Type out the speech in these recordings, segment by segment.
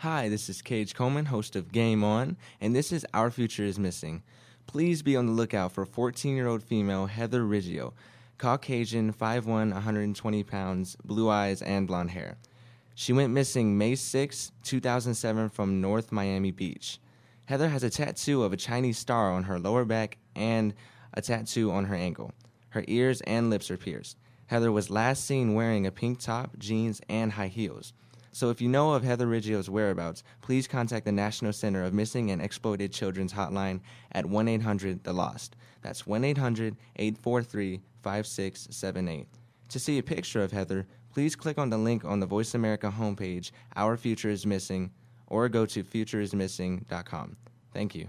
Hi, this is Cage Coleman, host of Game On, and this is Our Future is Missing. Please be on the lookout for 14 year old female Heather Riggio, Caucasian, 5'1, 120 pounds, blue eyes, and blonde hair. She went missing May 6, 2007, from North Miami Beach. Heather has a tattoo of a Chinese star on her lower back and a tattoo on her ankle. Her ears and lips are pierced. Heather was last seen wearing a pink top, jeans, and high heels. So if you know of Heather Riggio's whereabouts, please contact the National Center of Missing and Exploited Children's hotline at 1 800 The Lost. That's 1 800 843 5678. To see a picture of Heather, please click on the link on the Voice America homepage, Our Future is Missing, or go to futureismissing.com. Thank you.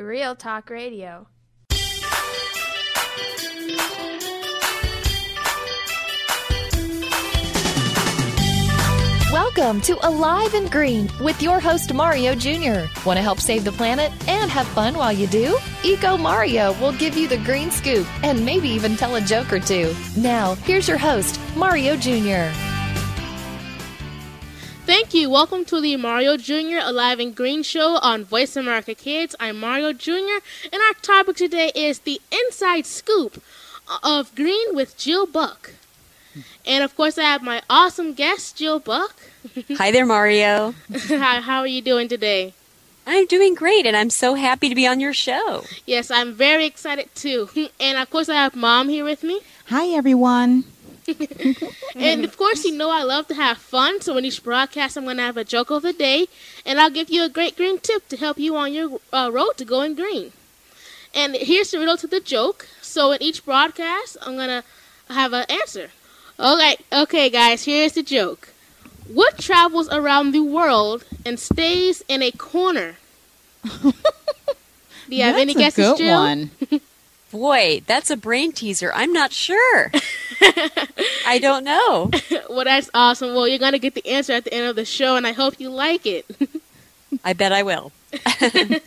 real talk radio. Welcome to Alive and Green with your host Mario Jr. Want to help save the planet and have fun while you do? Eco Mario will give you the green scoop and maybe even tell a joke or two. Now, here's your host, Mario Jr. Thank you. Welcome to the Mario Jr. Alive and Green show on Voice America Kids. I'm Mario Jr. and our topic today is the inside scoop of Green with Jill Buck. And of course, I have my awesome guest, Jill Buck. Hi there, Mario. how, how are you doing today? I'm doing great, and I'm so happy to be on your show. Yes, I'm very excited too. And of course, I have Mom here with me. Hi, everyone. And of course, you know I love to have fun. So in each broadcast, I'm going to have a joke of the day, and I'll give you a great green tip to help you on your uh, road to going green. And here's the riddle to the joke. So in each broadcast, I'm going to have an answer. Okay, okay, guys. Here's the joke. What travels around the world and stays in a corner? Do you have That's any a guesses, good Jill? one. Boy, that's a brain teaser. I'm not sure. I don't know. well, that's awesome. Well, you're going to get the answer at the end of the show, and I hope you like it. I bet I will.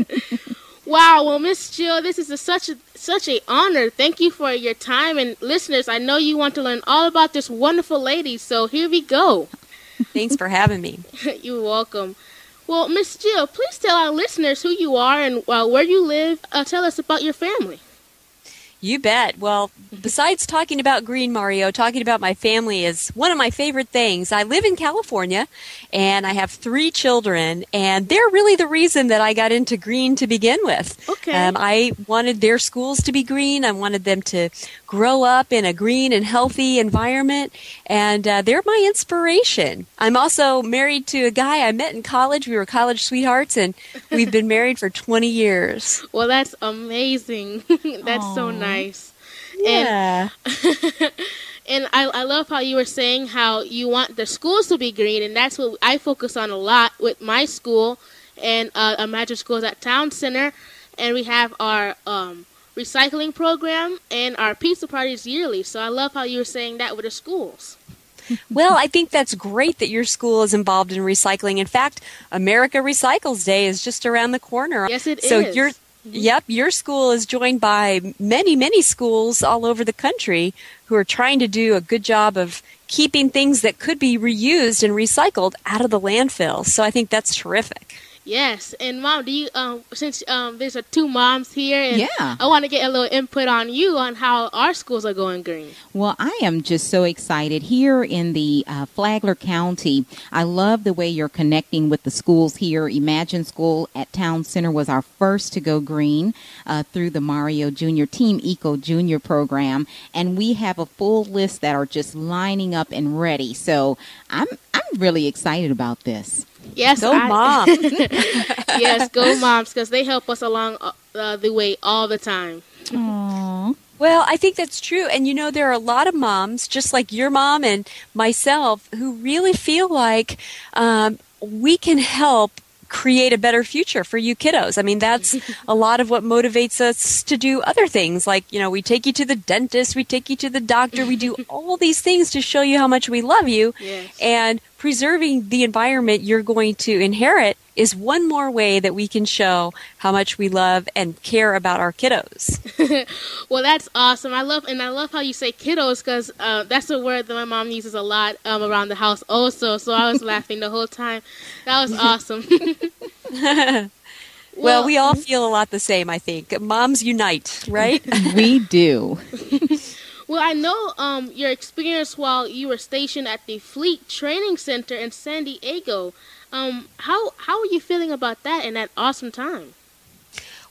Wow, well, Miss Jill, this is a, such a such a honor. Thank you for your time, and listeners, I know you want to learn all about this wonderful lady. So here we go. Thanks for having me. You're welcome. Well, Miss Jill, please tell our listeners who you are and uh, where you live. Uh, tell us about your family. You bet. Well, besides talking about Green Mario, talking about my family is one of my favorite things. I live in California and I have three children, and they're really the reason that I got into green to begin with. Okay. Um, I wanted their schools to be green. I wanted them to grow up in a green and healthy environment, and uh, they're my inspiration. I'm also married to a guy I met in college. We were college sweethearts, and we've been married for 20 years. Well, that's amazing. that's so nice. Yeah. And I, I love how you were saying how you want the schools to be green, and that's what I focus on a lot with my school and uh, Imagine Schools at Town Center. And we have our um, recycling program and our pizza parties yearly. So I love how you were saying that with the schools. Well, I think that's great that your school is involved in recycling. In fact, America Recycles Day is just around the corner. Yes, it so is. your Mm-hmm. Yep, your school is joined by many, many schools all over the country who are trying to do a good job of keeping things that could be reused and recycled out of the landfill. So I think that's terrific. Yes, and mom, do you um since um there's a two moms here, and Yeah. I want to get a little input on you on how our schools are going green. Well, I am just so excited here in the uh, Flagler County. I love the way you're connecting with the schools here. Imagine School at Town Center was our first to go green uh, through the Mario Junior Team Eco Junior program, and we have a full list that are just lining up and ready. So I'm I'm really excited about this. Yes, Go I- mom. yes, go moms, because they help us along uh, uh, the way all the time. Aww. Well, I think that's true. And you know, there are a lot of moms, just like your mom and myself, who really feel like um, we can help create a better future for you kiddos. I mean, that's a lot of what motivates us to do other things. Like, you know, we take you to the dentist, we take you to the doctor, we do all these things to show you how much we love you. Yes. And preserving the environment you're going to inherit is one more way that we can show how much we love and care about our kiddos. Well, that's awesome. I love and I love how you say kiddos because uh, that's a word that my mom uses a lot um, around the house also. So I was laughing the whole time. That was awesome. Well, we all feel a lot the same, I think. Moms unite, right? we do. Well, I know um, your experience while you were stationed at the Fleet Training Center in San Diego. Um, how how are you feeling about that in that awesome time?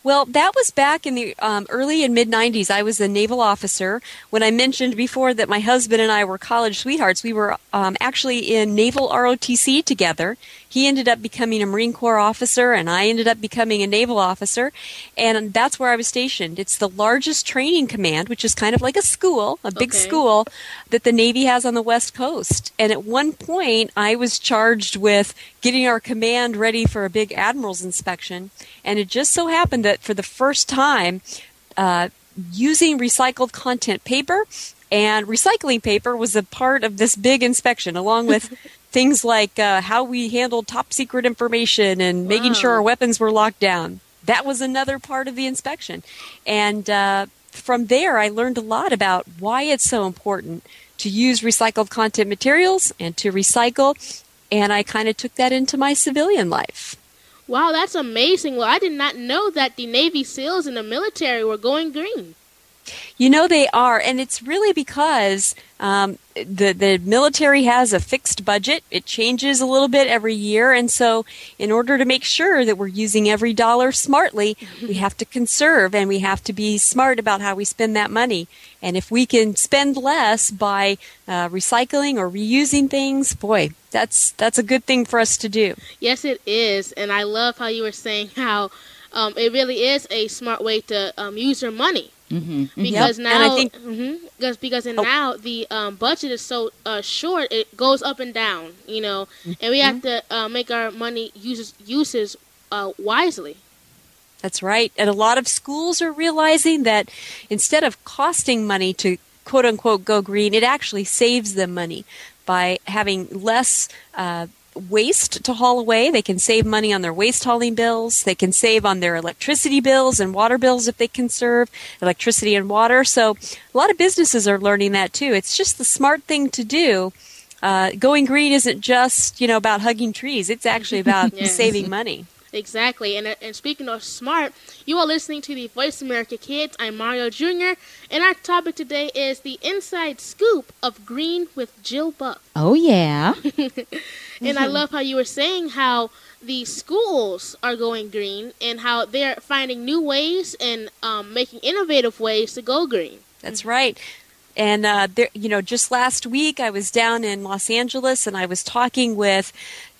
Well, that was back in the um, early and mid 90s. I was a naval officer. When I mentioned before that my husband and I were college sweethearts, we were um, actually in Naval ROTC together. He ended up becoming a Marine Corps officer, and I ended up becoming a naval officer. And that's where I was stationed. It's the largest training command, which is kind of like a school, a big Okay. school that the Navy has on the West Coast. And at one point, I was charged with getting our command ready for a big admiral's inspection. And it just so happened that for the first time, uh, using recycled content paper and recycling paper was a part of this big inspection, along with things like uh, how we handled top secret information and making sure our weapons were locked down. That was another part of the inspection. And uh, from there, I learned a lot about why it's so important to use recycled content materials and to recycle. And I kind of took that into my civilian life. Wow, that's amazing. Well, I did not know that the Navy SEALs and the military were going green. You know they are, and it's really because um, the the military has a fixed budget. It changes a little bit every year, and so in order to make sure that we're using every dollar smartly, we have to conserve and we have to be smart about how we spend that money. And if we can spend less by uh, recycling or reusing things, boy, that's that's a good thing for us to do. Yes, it is, and I love how you were saying how um, it really is a smart way to um, use your money. hmm Because Yep, and I now, think- mhm, because because in Oh. now the um, budget is so uh, short, it goes up and down, you know, and we have to uh, make our money uses uses uh, wisely. That's right. And a lot of schools are realizing that instead of costing money to quote unquote go green, it actually saves them money by having less uh, waste to haul away. They can save money on their waste hauling bills. They can save on their electricity bills and water bills if they conserve electricity and water. So a lot of businesses are learning that too. It's just the smart thing to do. Uh, going green isn't just you know about hugging trees. It's actually about Yes. saving money. Exactly. And, uh, and speaking of smart, you are listening to the Voice America Kids. I'm Mario Jr. And our topic today is the inside scoop of Green with Jill Buck. Oh, yeah. And I love how you were saying how the schools are going green and how they're finding new ways and um, making innovative ways to go green. That's right. And uh, there, you know, just last week I was down in Los Angeles and I was talking with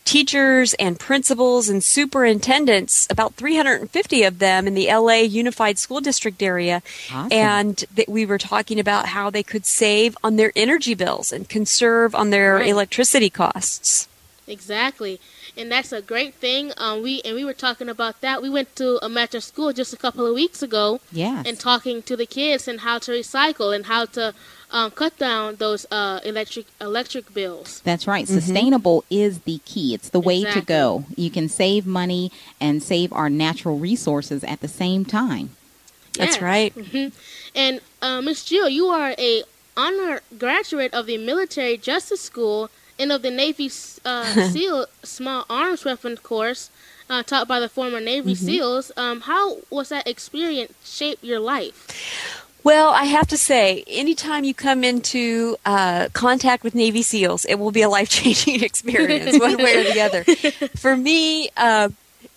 teachers and principals and superintendents, about 350 of them in the LA Unified School District area. Awesome. And that we were talking about how they could save on their energy bills and conserve on their Right. electricity costs. Exactly. And that's a great thing. Um, we and we were talking about that. We went to a metro school just a couple of weeks ago Yeah. and talking to the kids and how to recycle and how to um, cut down those uh, electric electric bills. That's right. Sustainable is the key. It's the way to go. You can save money and save our natural resources at the same time. That's Yes. right. hmm And uh, Miss Jill, you are a honor graduate of the Military Justice School and of the Navy uh, SEAL Small Arms Weapon course uh, taught by the former Navy SEALs. Um, how was that experience shape your life? Well, I have to say, anytime you come into uh, contact with Navy SEALs, it will be a life changing experience, one way or the other. For me, uh,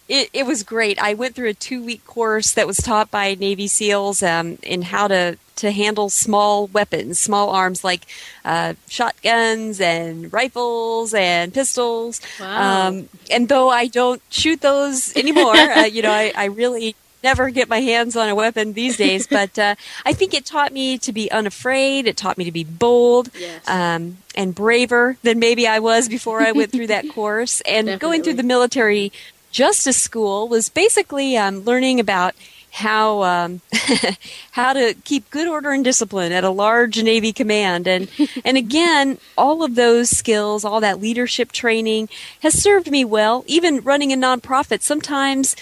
it, it was great. I went through a two week course that was taught by Navy SEALs um, in how to, to handle small weapons, small arms like uh, shotguns and rifles and pistols. Wow. Um, and though I don't shoot those anymore, uh, you know, I, I really never get my hands on a weapon these days. But uh, I think it taught me to be unafraid. It taught me to be bold Yes. um, and braver than maybe I was before I went through that course. And going through the military justice school was basically um, learning about how um, how to keep good order and discipline at a large Navy command, and and again, all of those skills, all that leadership training, has served me well. Even running a nonprofit, sometimes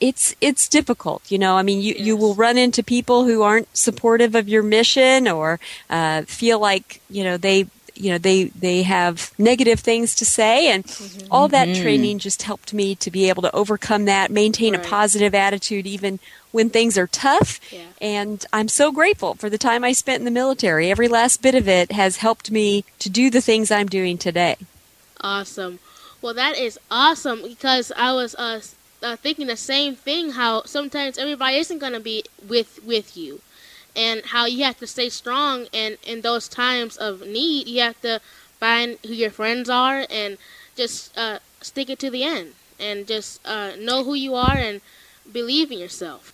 it's it's difficult. You know, I mean, you you will run into people who aren't supportive of your mission or uh, feel like you know they you know they they have negative things to say and all that training just helped me to be able to overcome that maintain Right. a positive attitude even when things are tough Yeah. and i'm so grateful for the time i spent in the military every last bit of it has helped me to do the things i'm doing today Awesome. Well, that is awesome because I was uh, s- uh, thinking the same thing. How sometimes everybody isn't going to be with with you, and how you have to stay strong. And in those times of need, you have to find who your friends are and just uh, stick it to the end, and just uh, know who you are and believe in yourself.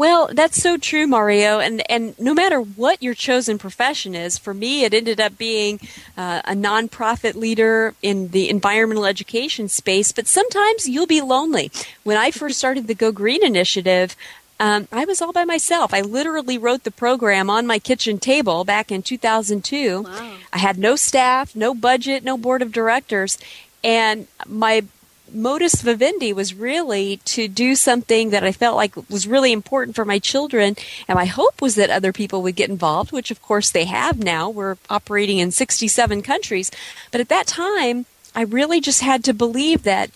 Well, that's so true, Mario. And and no matter what your chosen profession is, for me, it ended up being uh, a nonprofit leader in the environmental education space. But sometimes you'll be lonely. When I first started the Go Green initiative. Um, I was all by myself. I literally wrote the program on my kitchen table back in 2002. Wow. I had no staff, no budget, no board of directors, and my modus vivendi was really to do something that I felt like was really important for my children. And my hope was that other people would get involved, which of course they have now. We're operating in 67 countries. But at that time, I really just had to believe that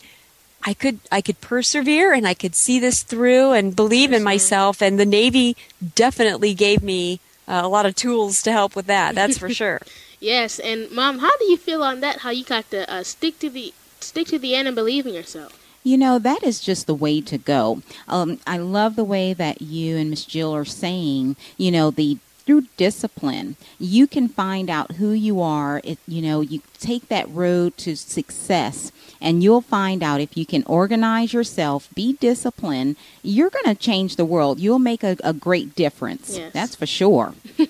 I could I could persevere and I could see this through and believe in myself. And the Navy definitely gave me uh, a lot of tools to help with that. That's for sure. Yes, and mom, how do you feel on that? How you got to uh, stick to the stick to the end and believe in yourself. You know, that is just the way to go. Um, I love the way that you and Miss Jill are saying, you know, the through discipline, you can find out who you are. It, you know, you take that road to success, and you'll find out if you can organize yourself, be disciplined, you're going to change the world. You'll make a, a great difference. Yes. That's for sure.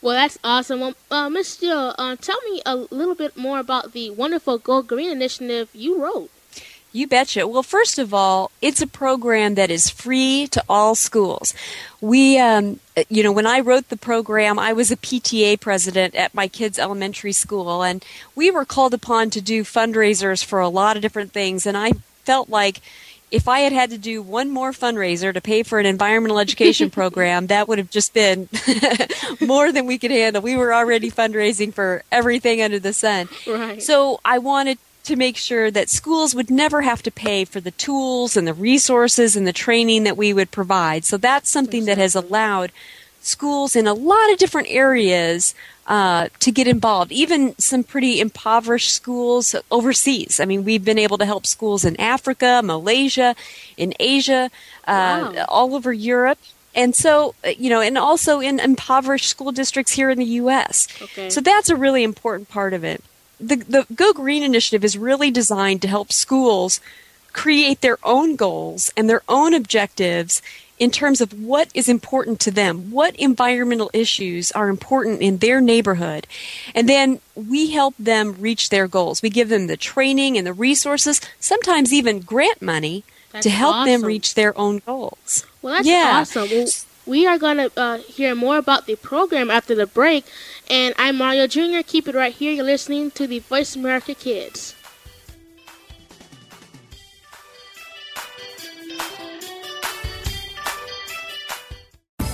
Well, that's awesome. Well, uh, Miss Jill, uh, tell me a little bit more about the wonderful Go Green initiative you wrote. You betcha. Well, first of all, it's a program that is free to all schools. We, um, you know, when I wrote the program, I was a PTA president at my kids' elementary school, and we were called upon to do fundraisers for a lot of different things. And I felt like if I had had to do one more fundraiser to pay for an environmental education program, that would have just been more than we could handle. We were already fundraising for everything under the sun. Right. So I wanted to make sure that schools would never have to pay for the tools and the resources and the training that we would provide. So that's something that has allowed schools in a lot of different areas uh, to get involved, even some pretty impoverished schools overseas. I mean, we've been able to help schools in Africa, Malaysia, in Asia, uh, Wow. all over Europe. And so, uh, you know, and also in impoverished school districts here in the U.S. Okay. So that's a really important part of it. The, the Go Green initiative is really designed to help schools create their own goals and their own objectives in terms of what is important to them, what environmental issues are important in their neighborhood. And then we help them reach their goals. We give them the training and the resources, sometimes even grant money That's to help them reach their own goals. Well, that's Yeah. awesome. Well, we are going to uh, hear more about the program after the break. And I'm Mario Jr. Keep it right here. You're listening to the Voice America Kids.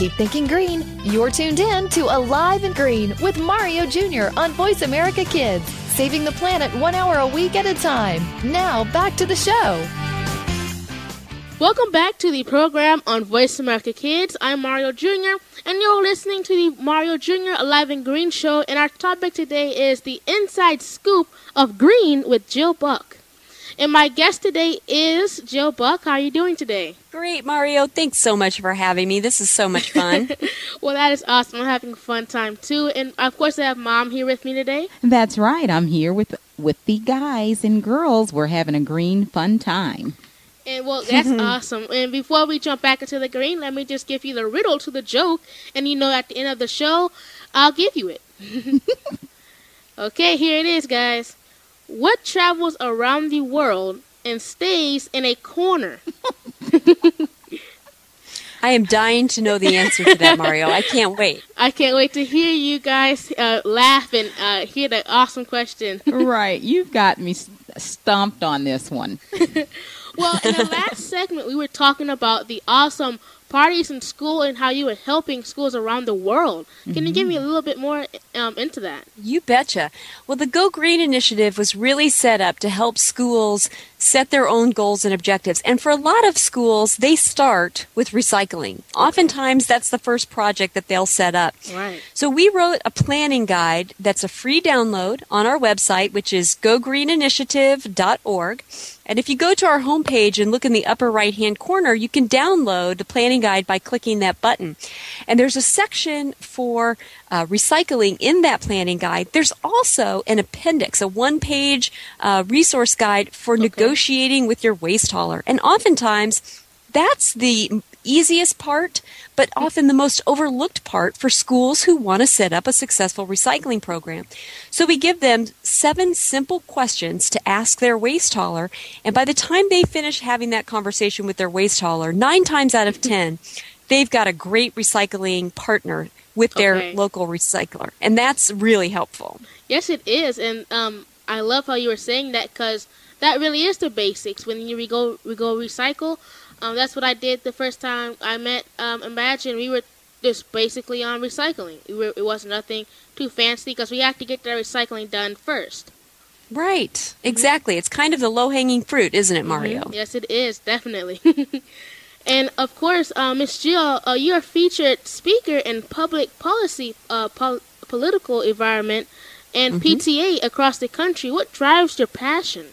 Keep thinking green. You're tuned in to Alive and Green with Mario Jr. on Voice America Kids, saving the planet one hour a week at a time. Now, back to the show. Welcome back to the program on Voice America Kids. I'm Mario Jr., and you're listening to the Mario Jr. Alive and Green show, and our topic today is the inside scoop of green with Jill Buck. And my guest today is Jill Buck. How are you doing today? Great, Mario. Thanks so much for having me. This is so much fun. well, that is awesome. I'm having a fun time too. And of course, I have Mom here with me today. That's right. I'm here with with the guys and girls. We're having a green fun time. And well, that's awesome. And before we jump back into the green, let me just give you the riddle to the joke. And you know, at the end of the show, I'll give you it. okay, here it is, guys. What travels around the world and stays in a corner? I am dying to know the answer to that, Mario. I can't wait. I can't wait to hear you guys uh, laugh and uh, hear the awesome question. right. You've got me stumped on this one. well, in the last segment, we were talking about the awesome parties in school and how you were helping schools around the world. Can mm-hmm. you give me a little bit more um, into that? You betcha. Well, the Go Green initiative was really set up to help schools set their own goals and objectives. And for a lot of schools, they start with recycling. Oftentimes, that's the first project that they'll set up. Right. So we wrote a planning guide that's a free download on our website, which is gogreeninitiative.org. And if you go to our homepage and look in the upper right hand corner, you can download the planning guide by clicking that button. And there's a section for uh, recycling in that planning guide. There's also an appendix, a one page uh, resource guide for okay. negotiating with your waste hauler. And oftentimes, that's the easiest part, but often the most overlooked part for schools who want to set up a successful recycling program. So we give them seven simple questions to ask their waste hauler, and by the time they finish having that conversation with their waste hauler, nine times out of ten, they've got a great recycling partner with their okay. local recycler, and that's really helpful. Yes, it is, and um, I love how you were saying that because that really is the basics. When you go we go recycle, um, that's what I did the first time I met um, Imagine. We were just basically on recycling. We were, it was nothing too fancy because we have to get the recycling done first. Right, mm-hmm. exactly. It's kind of the low hanging fruit, isn't it, Mario? Mm-hmm. Yes, it is, definitely. and of course, uh, Miss Jill, uh, you're a featured speaker in public policy, uh, pol- political environment, and mm-hmm. PTA across the country. What drives your passion?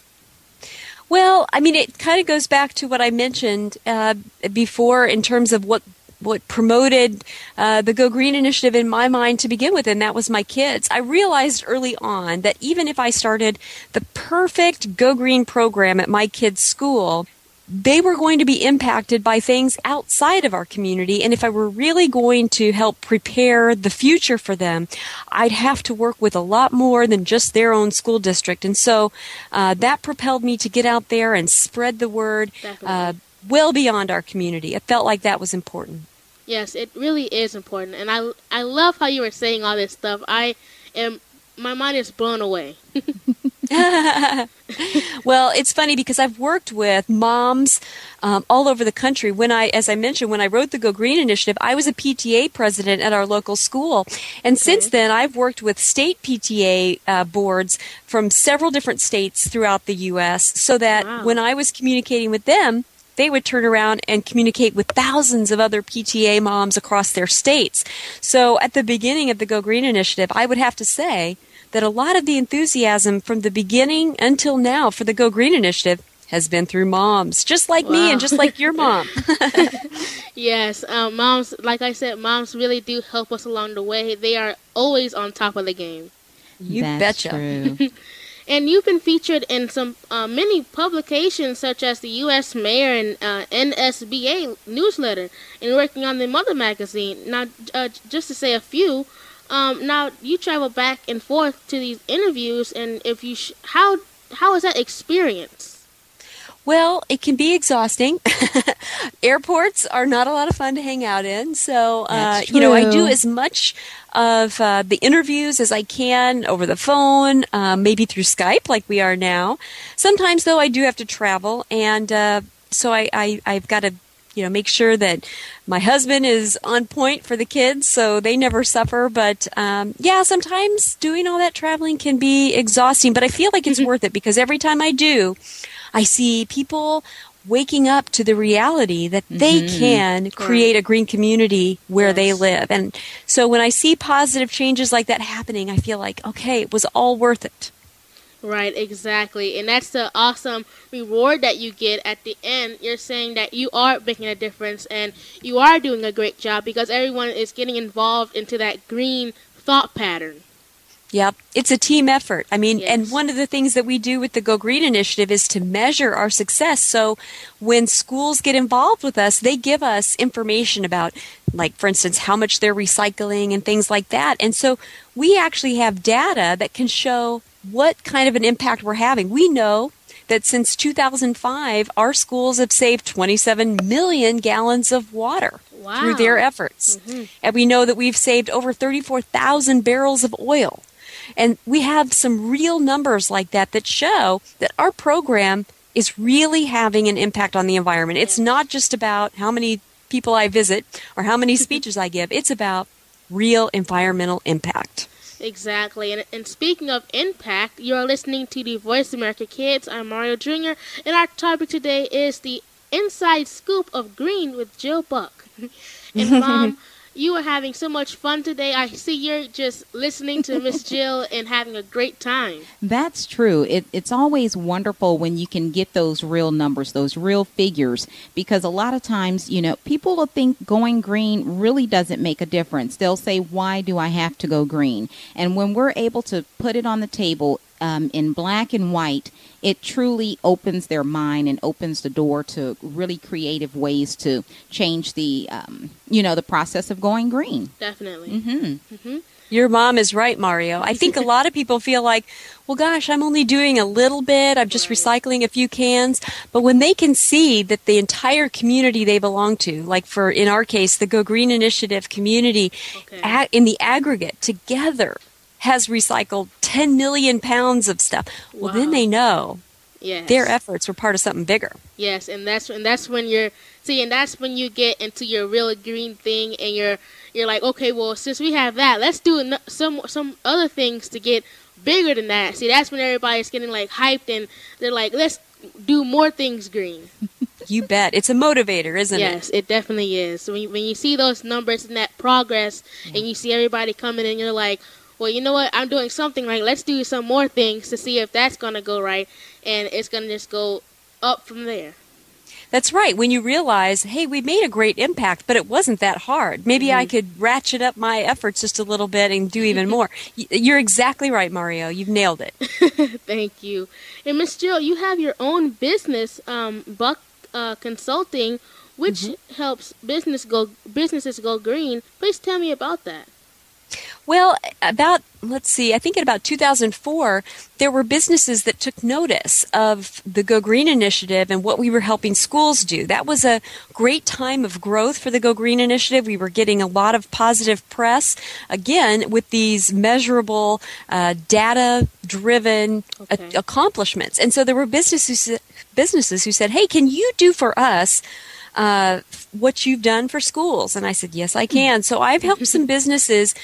Well, I mean, it kind of goes back to what I mentioned uh, before in terms of what what promoted uh, the Go Green initiative in my mind to begin with, and that was my kids. I realized early on that even if I started the perfect Go Green program at my kids' school, they were going to be impacted by things outside of our community. And if I were really going to help prepare the future for them, I'd have to work with a lot more than just their own school district. And so uh, that propelled me to get out there and spread the word uh, well beyond our community. It felt like that was important. Yes, it really is important. And I, I love how you were saying all this stuff. I am, my mind is blown away. well, it's funny because I've worked with moms um, all over the country. When I, as I mentioned, when I wrote the Go Green initiative, I was a PTA president at our local school, and okay. since then I've worked with state PTA uh, boards from several different states throughout the U.S. So that wow. when I was communicating with them, they would turn around and communicate with thousands of other PTA moms across their states. So at the beginning of the Go Green initiative, I would have to say that a lot of the enthusiasm from the beginning until now for the Go Green initiative has been through moms, just like wow. me and just like your mom. yes, um, moms, like I said, moms really do help us along the way. They are always on top of the game. You That's betcha. True. and you've been featured in some uh, many publications such as the U.S. Mayor and uh, NSBA newsletter and working on the Mother magazine. Now, uh, just to say a few, um, now you travel back and forth to these interviews, and if you sh- how how is that experience? Well, it can be exhausting. Airports are not a lot of fun to hang out in, so uh, you know I do as much of uh, the interviews as I can over the phone, uh, maybe through Skype, like we are now. Sometimes, though, I do have to travel, and uh, so I, I I've got to you know, make sure that my husband is on point for the kids so they never suffer. But um, yeah, sometimes doing all that traveling can be exhausting, but I feel like it's worth it because every time I do, I see people waking up to the reality that they mm-hmm. can create a green community where yes. they live. And so when I see positive changes like that happening, I feel like, okay, it was all worth it. Right, exactly. And that's the awesome reward that you get at the end. You're saying that you are making a difference and you are doing a great job because everyone is getting involved into that green thought pattern. Yep, it's a team effort. I mean, yes. and one of the things that we do with the Go Green initiative is to measure our success. So when schools get involved with us, they give us information about, like, for instance, how much they're recycling and things like that. And so we actually have data that can show what kind of an impact we're having. We know that since 2005, our schools have saved 27 million gallons of water wow. through their efforts. Mm-hmm. And we know that we've saved over 34,000 barrels of oil. And we have some real numbers like that that show that our program is really having an impact on the environment. It's not just about how many people I visit or how many speeches I give, it's about real environmental impact. Exactly. And, and speaking of impact, you're listening to the Voice America Kids. I'm Mario Jr. And our topic today is the inside scoop of green with Jill Buck. and mom, you are having so much fun today. I see you're just listening to Miss Jill and having a great time. That's true. It, it's always wonderful when you can get those real numbers, those real figures, because a lot of times, you know, people will think going green really doesn't make a difference. They'll say, why do I have to go green? And when we're able to put it on the table, um, in black and white, it truly opens their mind and opens the door to really creative ways to change the, um, you know, the process of going green. Definitely. Mm-hmm. Mm-hmm. Your mom is right, Mario. I think a lot of people feel like, well, gosh, I'm only doing a little bit. I'm just right. recycling a few cans. But when they can see that the entire community they belong to, like for, in our case, the Go Green Initiative community, okay. in the aggregate together has recycled 10 million pounds of stuff. Well, wow. then they know yes. their efforts were part of something bigger. Yes, and that's and that's when you're see, and that's when you get into your real green thing, and you're you're like, okay, well, since we have that, let's do some some other things to get bigger than that. See, that's when everybody's getting like hyped, and they're like, let's do more things green. you bet. It's a motivator, isn't yes, it? Yes, it definitely is. So when you, when you see those numbers and that progress, and you see everybody coming and you're like, well, you know what? I'm doing something right. Let's do some more things to see if that's going to go right. And it's going to just go up from there. That's right. When you realize, hey, we made a great impact, but it wasn't that hard. Maybe mm-hmm. I could ratchet up my efforts just a little bit and do even more. You're exactly right, Mario. You've nailed it. Thank you. And Miss Jill, you have your own business, um, Buck uh, Consulting, which Mm-hmm. helps business go businesses go green. Please tell me about that. Well, about, let's see, I think in about 2004, there were businesses that took notice of the Go Green initiative and what we were helping schools do. That was a great time of growth for the Go Green initiative. We were getting a lot of positive press, again, with these measurable, uh, data driven Okay. accomplishments. And so there were businesses, businesses who said, hey, can you do for us? uh, what you've done for schools. And I said, yes, I can. So I've helped some businesses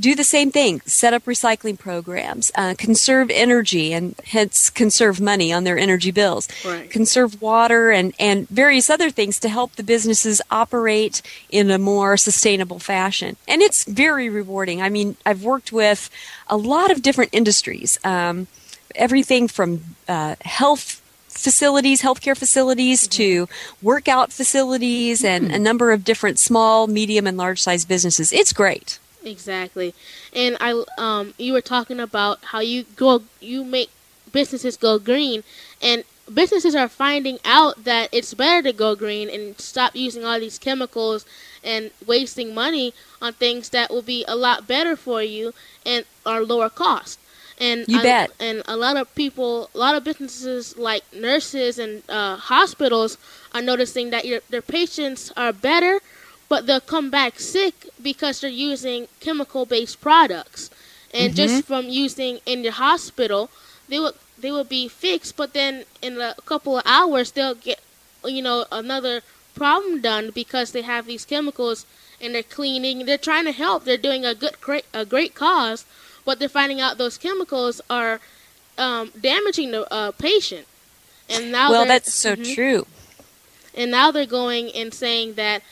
do the same thing set up recycling programs, uh, conserve energy, and hence conserve money on their energy bills, Right. conserve water, and, and various other things to help the businesses operate in a more sustainable fashion. And it's very rewarding. I mean, I've worked with a lot of different industries. Um, everything from uh, health facilities, healthcare facilities, to workout facilities, and a number of different small, medium, and large size businesses. It's great. Exactly. And I um you were talking about how you go you make businesses go green and businesses are finding out that it's better to go green and stop using all these chemicals and wasting money on things that will be a lot better for you and are lower cost. And You I- bet. and a lot of people, a lot of businesses like nurses and uh, hospitals are noticing that your, their patients are better, but they'll come back sick because they're using chemical-based products. And just from using in your hospital, they will they will be fixed, but then in a couple of hours they'll get you know another problem done because they have these chemicals and they're cleaning. They're trying to help. They're doing a good great a great cause, but they're finding out those chemicals are um, damaging the uh, patient. And now well, that's so Mhm. true. and now they're going and saying that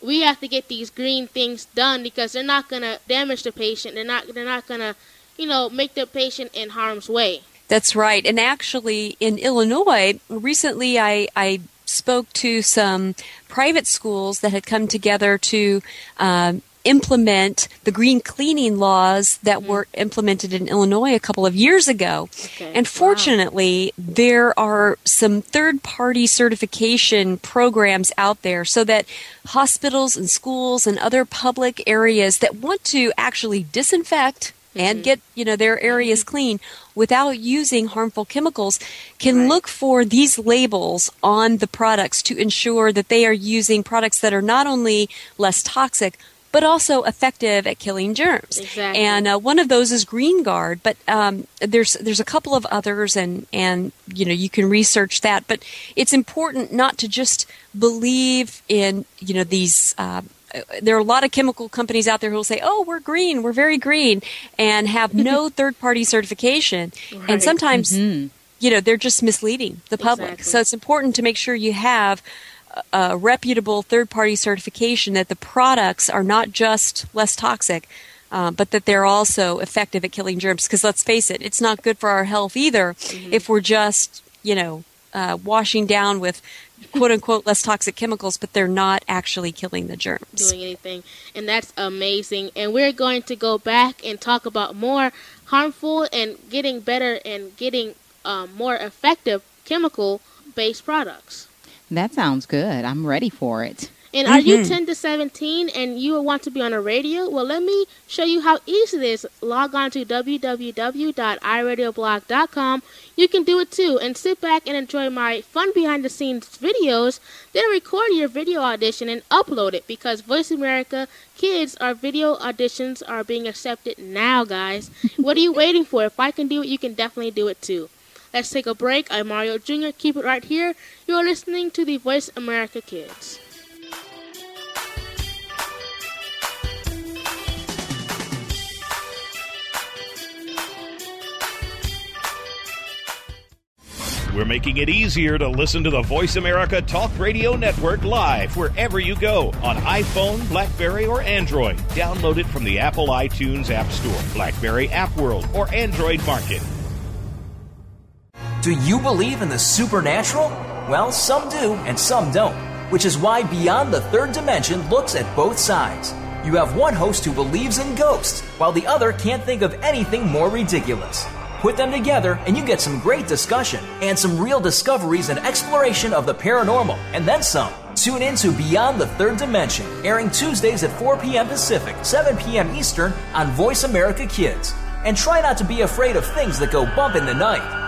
we have to get these green things done because they're not going to damage the patient. They're not they're not going to, you know, make the patient in harm's way. That's right. And actually, in Illinois, recently I, I spoke to some private schools that had come together to um, implement the green cleaning laws that mm-hmm. were implemented in Illinois a couple of years ago. Okay. And fortunately, there are some third party certification programs out there so that hospitals and schools and other public areas that want to actually disinfect and mm-hmm. get you know their areas mm-hmm. clean without using harmful chemicals can look for these labels on the products to ensure that they are using products that are not only less toxic but also effective at killing germs. Exactly. And uh, one of those is Green Guard, but um, there's there's a couple of others, and and you know you can research that. But it's important not to just believe in you know these. Uh, there are a lot of chemical companies out there who will say, "Oh, we're green, we're very green," and have no third-party certification. Right. And sometimes, you know, they're just misleading the public. Exactly. So it's important to make sure you have a reputable third party certification that the products are not just less toxic, uh, but that they're also effective at killing germs. Because let's face it, it's not good for our health either if we're just, you know, uh, washing down with quote unquote less toxic chemicals, but they're not actually killing the germs. doing anything, and that's amazing. And we're going to go back and talk about more harmful and getting better and getting um, more effective chemical-based products. That sounds good. I'm ready for it. And are you mm-hmm. 10 to 17 and you want to be on a radio? Well, let me show you how easy it is. Log on to www.iradioblog.com. You can do it too and sit back and enjoy my fun behind the scenes videos. Then record your video audition and upload it because Voice America Kids, our video auditions are being accepted now, guys. what are you waiting for? If I can do it, you can definitely do it too. Let's take a break. I'm Mario Jr. Keep it right here. You're listening to the Voice America Kids. We're making it easier to listen to the Voice America Talk Radio Network live wherever you go on iPhone, Blackberry, or Android. Download it from the Apple iTunes App Store, Blackberry App World, or Android Market. Do you believe in the supernatural? Well, some do and some don't, which is why Beyond the Third Dimension looks at both sides. You have one host who believes in ghosts, while the other can't think of anything more ridiculous. Put them together, and you get some great discussion and some real discoveries and exploration of the paranormal, and then some. Tune in to Beyond the Third Dimension, airing Tuesdays at 4 p.m. Pacific, 7 p.m. Eastern on Voice America Kids. And try not to be afraid of things that go bump in the night.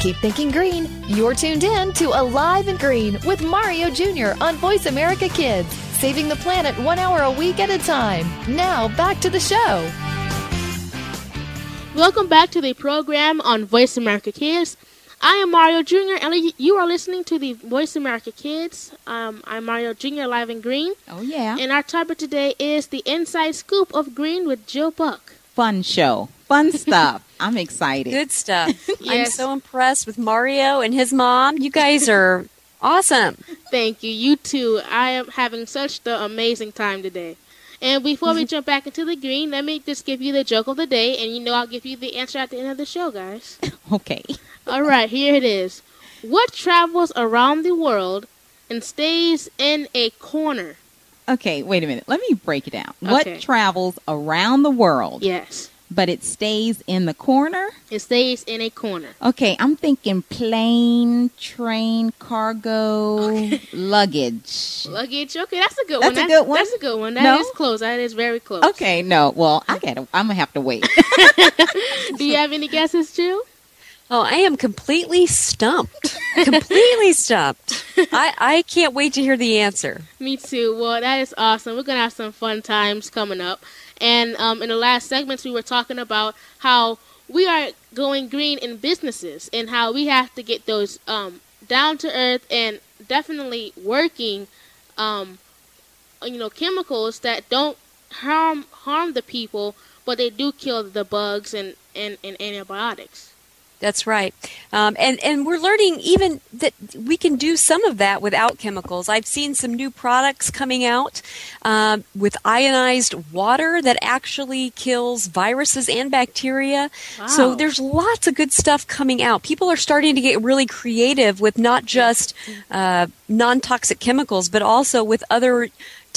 Keep thinking green. You're tuned in to Alive and Green with Mario Jr. on Voice America Kids, saving the planet one hour a week at a time. Now, back to the show. Welcome back to the program on Voice America Kids. I am Mario Jr. and you are listening to the Voice America Kids. Um, I'm Mario Jr. Live in Green. Oh, yeah. And our topic today is the inside scoop of Green with Jill Buck. Fun show. Fun stuff. I'm excited. Good stuff. I'm so impressed with Mario and his mom. You guys are awesome. Thank you. You too. I am having such the amazing time today. And before we mm-hmm. jump back into the green, let me just give you the joke of the day, and you know I'll give you the answer at the end of the show, guys. Okay. All right, here it is. What travels around the world and stays in a corner? Okay, wait a minute. Let me break it down. What travels around the world, Yes, but it stays in the corner? it stays in a corner. Okay, I'm thinking plane, train, cargo, luggage. Luggage. Okay, that's a good That's one. a good one? That's a good one. That is No? close. That is very close. Okay, no. Well, I got I'm going to have to wait. Do you have any guesses, Jill? Oh, I am completely stumped. completely stumped. I, I can't wait to hear the answer. Me too. Well, that is awesome. We're gonna have some fun times coming up. And um, in the last segments, we were talking about how we are going green in businesses and how we have to get those um, down to earth and definitely working, um, you know, chemicals that don't harm harm the people, but they do kill the bugs and, and, and antibiotics. That's right. Um, and, and we're learning even that we can do some of that without chemicals. I've seen some new products coming out um, with ionized water that actually kills viruses and bacteria. So there's lots of good stuff coming out. People are starting to get really creative with not just uh, non toxic chemicals, but also with other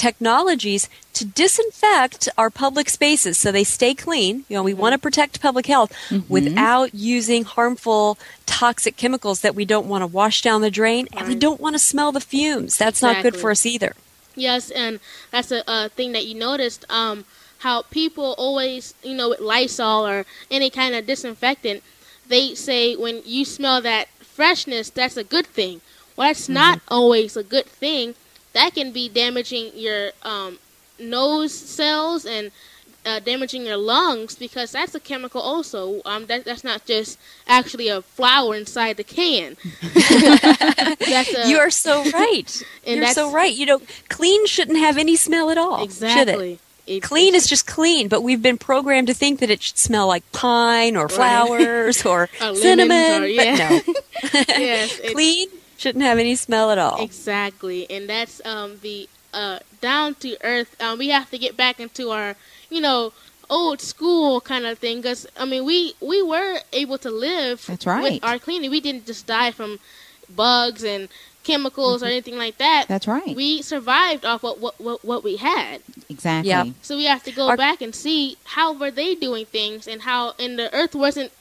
technologies to disinfect our public spaces so they stay clean. You know, we want to protect public health without using harmful toxic chemicals that we don't want to wash down the drain and we don't want to smell the fumes. That's not good for us either. Yes, and that's a, a thing that you noticed. Um, how people always, you know, with Lysol or any kind of disinfectant, they say when you smell that freshness, that's a good thing. Well, that's not always a good thing. That can be damaging your um, nose cells and uh, damaging your lungs because that's a chemical also. Um, that, that's not just actually a flower inside the can. a, you are so right. You're so right. You know, clean shouldn't have any smell at all. It? exactly. It- Clean is just clean, but we've been programmed to think that it should smell like pine or flowers or Or cinnamon. or- yeah. But no, yes, clean Shouldn't have any smell at all. Exactly, and that's um, the uh, down to earth. Um, we have to get back into our, you know, old school kind of thing. Because I mean, we we were able to live. That's right. With our cleaning, we didn't just die from bugs and chemicals or anything like that. That's right. We survived off what what what, what we had. Exactly. Yeah. So we have to go back and see how were they doing things and how and the earth wasn't,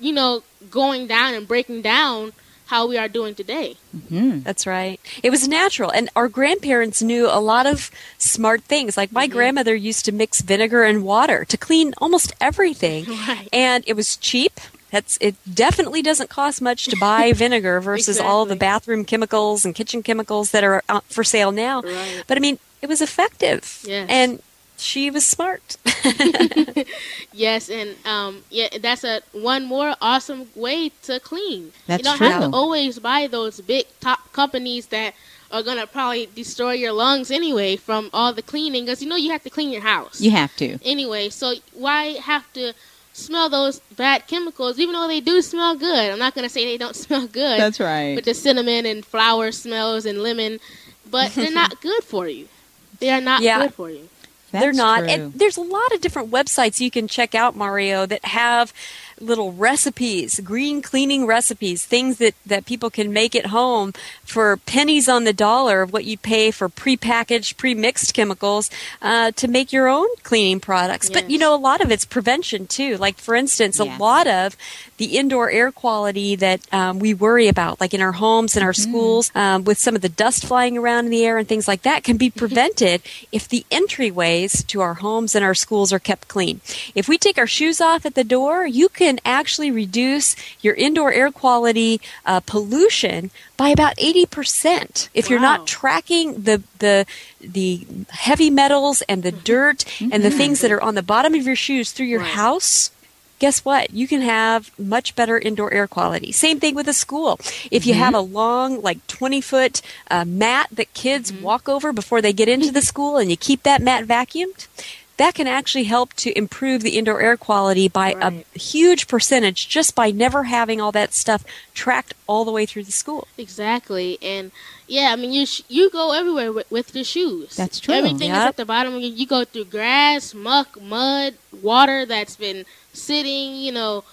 you know, going down and breaking down how we are doing today. Mm-hmm. That's right. It was natural. And our grandparents knew a lot of smart things. Like my grandmother used to mix vinegar and water to clean almost everything. Right. And it was cheap. That's it definitely doesn't cost much to buy vinegar versus all the bathroom chemicals and kitchen chemicals that are out for sale now. Right. But I mean, it was effective. Yes. And she was smart. Yes, and um, yeah, that's a one more awesome way to clean. That's you don't have to always buy those big top companies that are gonna probably destroy your lungs anyway from all the cleaning. Because you know you have to clean your house. You have to. anyway. So why have to smell those bad chemicals, even though they do smell good? I'm not gonna say they don't smell good. That's right. With the cinnamon and flower smells and lemon, but they're not good for you. They are not Yeah. good for you. They're not. true. And there's a lot of different websites you can check out, Mario, that have little recipes, green cleaning recipes, things that, that people can make at home for pennies on the dollar of what you pay for prepackaged, pre-mixed chemicals uh, to make your own cleaning products. But you know, a lot of it's prevention too. Like for instance, a lot of the indoor air quality that um, we worry about, like in our homes and our schools, um, with some of the dust flying around in the air and things like that, can be prevented if the entryways to our homes and our schools are kept clean. If we take our shoes off at the door, you can actually reduce your indoor air quality uh, pollution by about 80% if you're not tracking the the the heavy metals and the dirt and the things that are on the bottom of your shoes through your house guess what? You can have much better indoor air quality. Same thing with a school. If you Mhm. have a long, like 20 foot uh, mat that kids walk over before they get into the school and you keep that mat vacuumed, that can actually help to improve the indoor air quality by a huge percentage just by never having all that stuff tracked all the way through the school. Exactly, and yeah, I mean you sh- you go everywhere with, with your shoes. That's true. Everything is at the bottom. You, you go through grass, muck, mud, water that's been sitting. You know,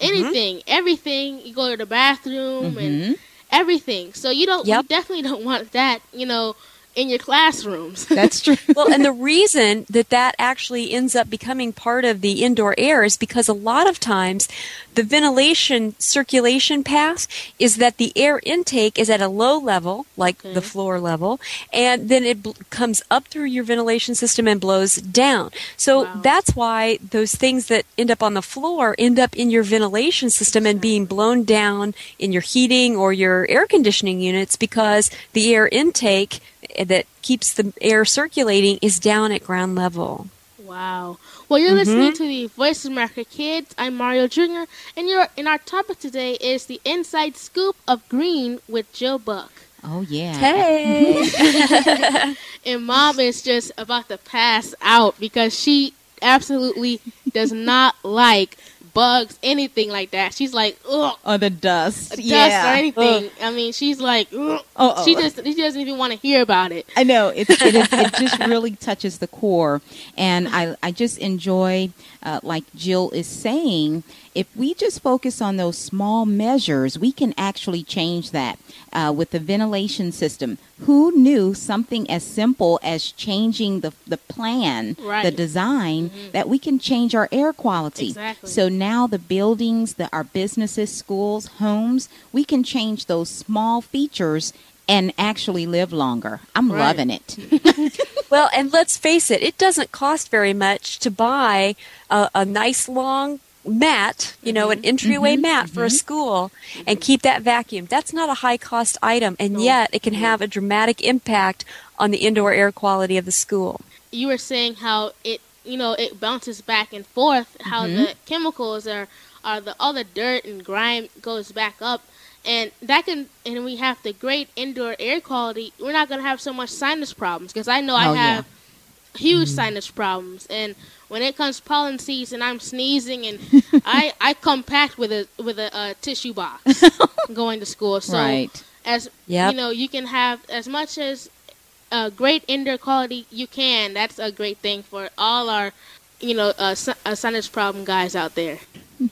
mm-hmm. anything, everything. You go to the bathroom and mm-hmm. everything. So you don't. You definitely don't want that. You know, in your classrooms. That's true. well, and the reason that that actually ends up becoming part of the indoor air is because a lot of times the ventilation circulation path is that the air intake is at a low level, like the mm-hmm. floor level, and then it bl- comes up through your ventilation system and blows down. So that's why those things that end up on the floor end up in your ventilation system and being mm-hmm. blown down in your heating or your air conditioning units because the air intake that keeps the air circulating is down at ground level. Wow. Well, you're Mhm. listening to the Voice of America Kids. I'm Mario Jr. And you're, and our topic today is the inside scoop of green with Jill Buck. Oh yeah. Hey. and mom is just about to pass out because she absolutely does not like bugs, anything like that. She's like, ugh. Or the dust. Dust yeah. or anything. I mean, she's like, ugh. Oh, she just she doesn't even want to hear about it. I know it's, it, is, it just really touches the core, and I I just enjoy, uh, like Jill is saying, if we just focus on those small measures, we can actually change that uh, with the ventilation system. Who knew something as simple as changing the the plan, the Right. design, that we can change our air quality? Exactly. So now the buildings, the our businesses, schools, homes, we can change those small features and actually live longer. I'm Right. loving it. well, and let's face it, it doesn't cost very much to buy a, a nice long mat, you know, an entryway Mhm. mat for a school and keep that vacuum. That's not a high cost item, and yet it can have a dramatic impact on the indoor air quality of the school. you were saying how it you know it bounces back and forth how Mhm. the chemicals are are the all the dirt and grime goes back up and that can and we have the great indoor air quality we're not going to have so much sinus problems because i know Oh, i yeah. have huge sinus problems and when it comes pollen season i'm sneezing and i i come packed with a with a uh, tissue box going to school so Right. as Yep. you know, you can have as much as uh, great indoor quality you can. That's a great thing for all our, you know, uh, uh, sinus problem guys out there.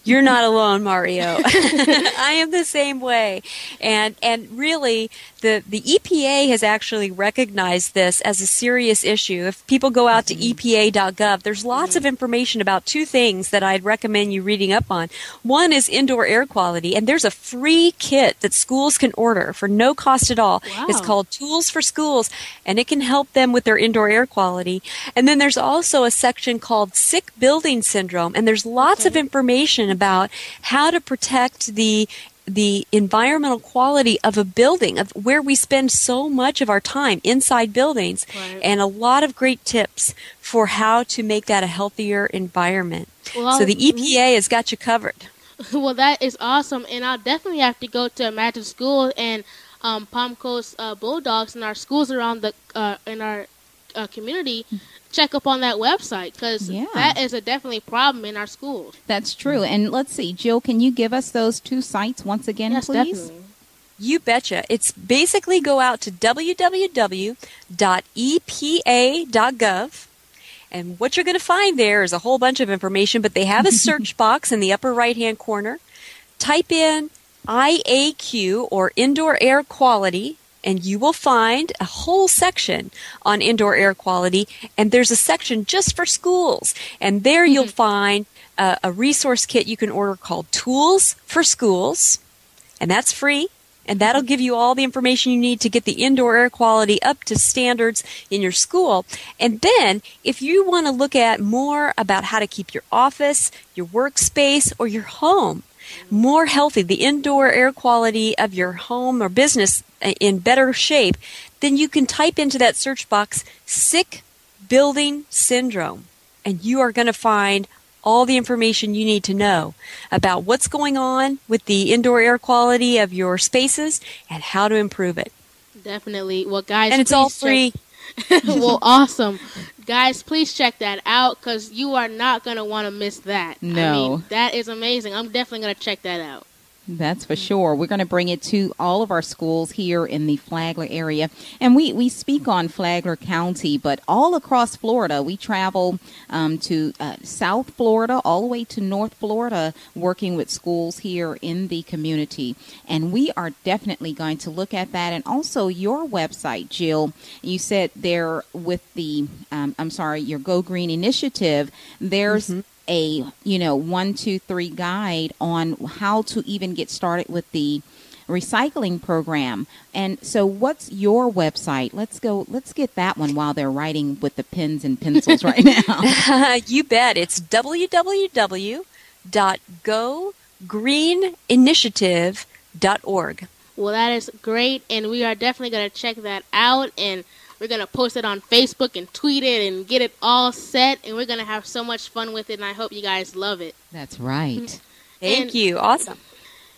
You're not alone, Mario. I am the same way. And and really the the EPA has actually recognized this as a serious issue. If people go out to mm-hmm. epa.gov, there's lots of information about two things that I'd recommend you reading up on. One is indoor air quality, and there's a free kit that schools can order for no cost at all. It's called Tools for Schools, and it can help them with their indoor air quality. And then there's also a section called Sick Building Syndrome, and there's lots of information about how to protect the the environmental quality of a building of where we spend so much of our time inside buildings Right. and a lot of great tips for how to make that a healthier environment. Well, so the EPA has got you covered. well, that is awesome, and I'll definitely have to go to Imagine School and um, Palm Coast uh, Bulldogs and our schools around the uh, in our uh, community. Check up on that website because Yeah. that is a definitely problem in our schools. That's true. And let's see, Jill, can you give us those two sites once again, Yes, please? definitely. You betcha. It's basically go out to www.epa.gov. And what you're going to find there is a whole bunch of information, but they have a search box in the upper right hand corner. Type in IAQ or indoor air quality, and you will find a whole section on indoor air quality. And there's a section just for schools. And there you'll mm-hmm. find a, a resource kit you can order called Tools for Schools and that's free. And that'll give you all the information you need to get the indoor air quality up to standards in your school. And then, if you want to look at more about how to keep your office, your workspace, or your home more healthy, the indoor air quality of your home or business in better shape, then you can type into that search box sick building syndrome. And you are going to find all the information you need to know about what's going on with the indoor air quality of your spaces and how to improve it. Definitely. Well, guys, And it's all free. well, awesome, guys. Please check that out because you are not gonna want to miss that. I No. mean, that is amazing. I'm definitely gonna check that out. That's for sure. We're going to bring it to all of our schools here in the Flagler area. And we, we speak on Flagler County, but all across Florida. We travel um, to uh, South Florida, all the way to North Florida, working with schools here in the community. And we are definitely going to look at that. And also your website, Jill. You said there with the, um, I'm sorry, your Go Green initiative, there's a you know one two three guide on how to even get started with the recycling program and so what's your website let's go let's get that one while they're writing with the pens and pencils right now you bet. It's www.gogreeninitiative.org. Well, that is great, and we are definitely gonna check that out, and we're gonna post it on Facebook and tweet it and get it all set, and we're gonna have so much fun with it, and I hope you guys love it. that's right mm-hmm. Thank And- you. Awesome.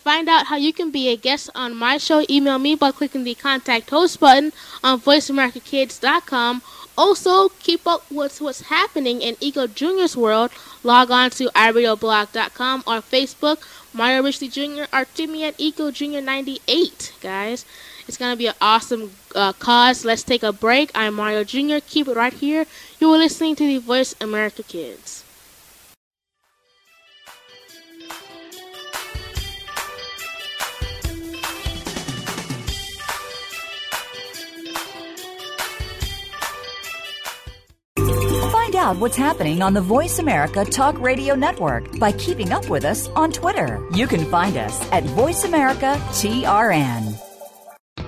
Find out how you can be a guest on my show. Email me by clicking the contact host button on voiceamericakids.com. Also, keep up with what's happening in Eco Junior's world. Log on to iradioblog.com or Facebook, Mario Richley Jr. or tweet me at Eco Junior 98, guys. It's going to be an awesome uh, cause. Let's take a break. I'm Mario Jr. Keep it right here. You are listening to the Voice America Kids. Find out what's happening on the Voice America Talk Radio Network by keeping up with us on Twitter. You can find us at Voice America TRN.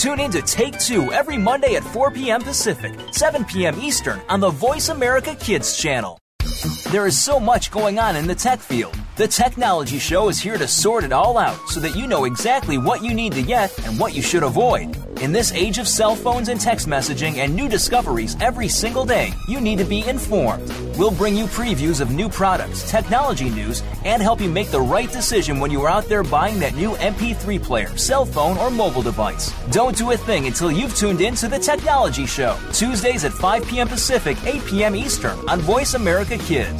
Tune in to Take Two every Monday at 4 p.m. Pacific, 7 p.m. Eastern on the Voice America Kids channel. There is so much going on in the tech field. The Technology Show is here to sort it all out so that you know exactly what you need to get and what you should avoid. In this age of cell phones and text messaging and new discoveries every single day, you need to be informed. We'll bring you previews of new products, technology news, and help you make the right decision when you are out there buying that new MP3 player, cell phone, or mobile device. Don't do a thing until you've tuned in to The Technology Show, Tuesdays at 5 p.m. Pacific, 8 p.m. Eastern on Voice America Kids.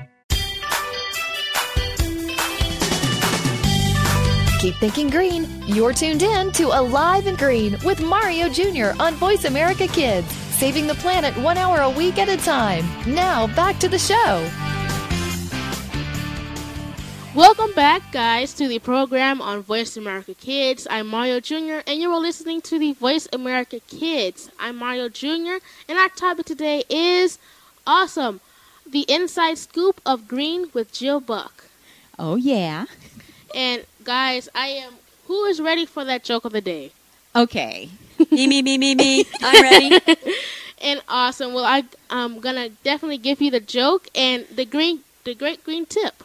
Keep thinking green. You're tuned in to Alive and Green with Mario Jr. on Voice America Kids, saving the planet one hour a week at a time. Now, back to the show. Welcome back, guys, to the program on Voice America Kids. I'm Mario Jr., and you are listening to the Voice America Kids. I'm Mario Jr., and our topic today is awesome the inside scoop of green with Jill Buck. Oh, yeah. And guys, I am. Who is ready for that joke of the day? Okay. me, me, me, me, me. I'm ready. and awesome. Well, I, I'm gonna definitely give you the joke and the green, the great green tip.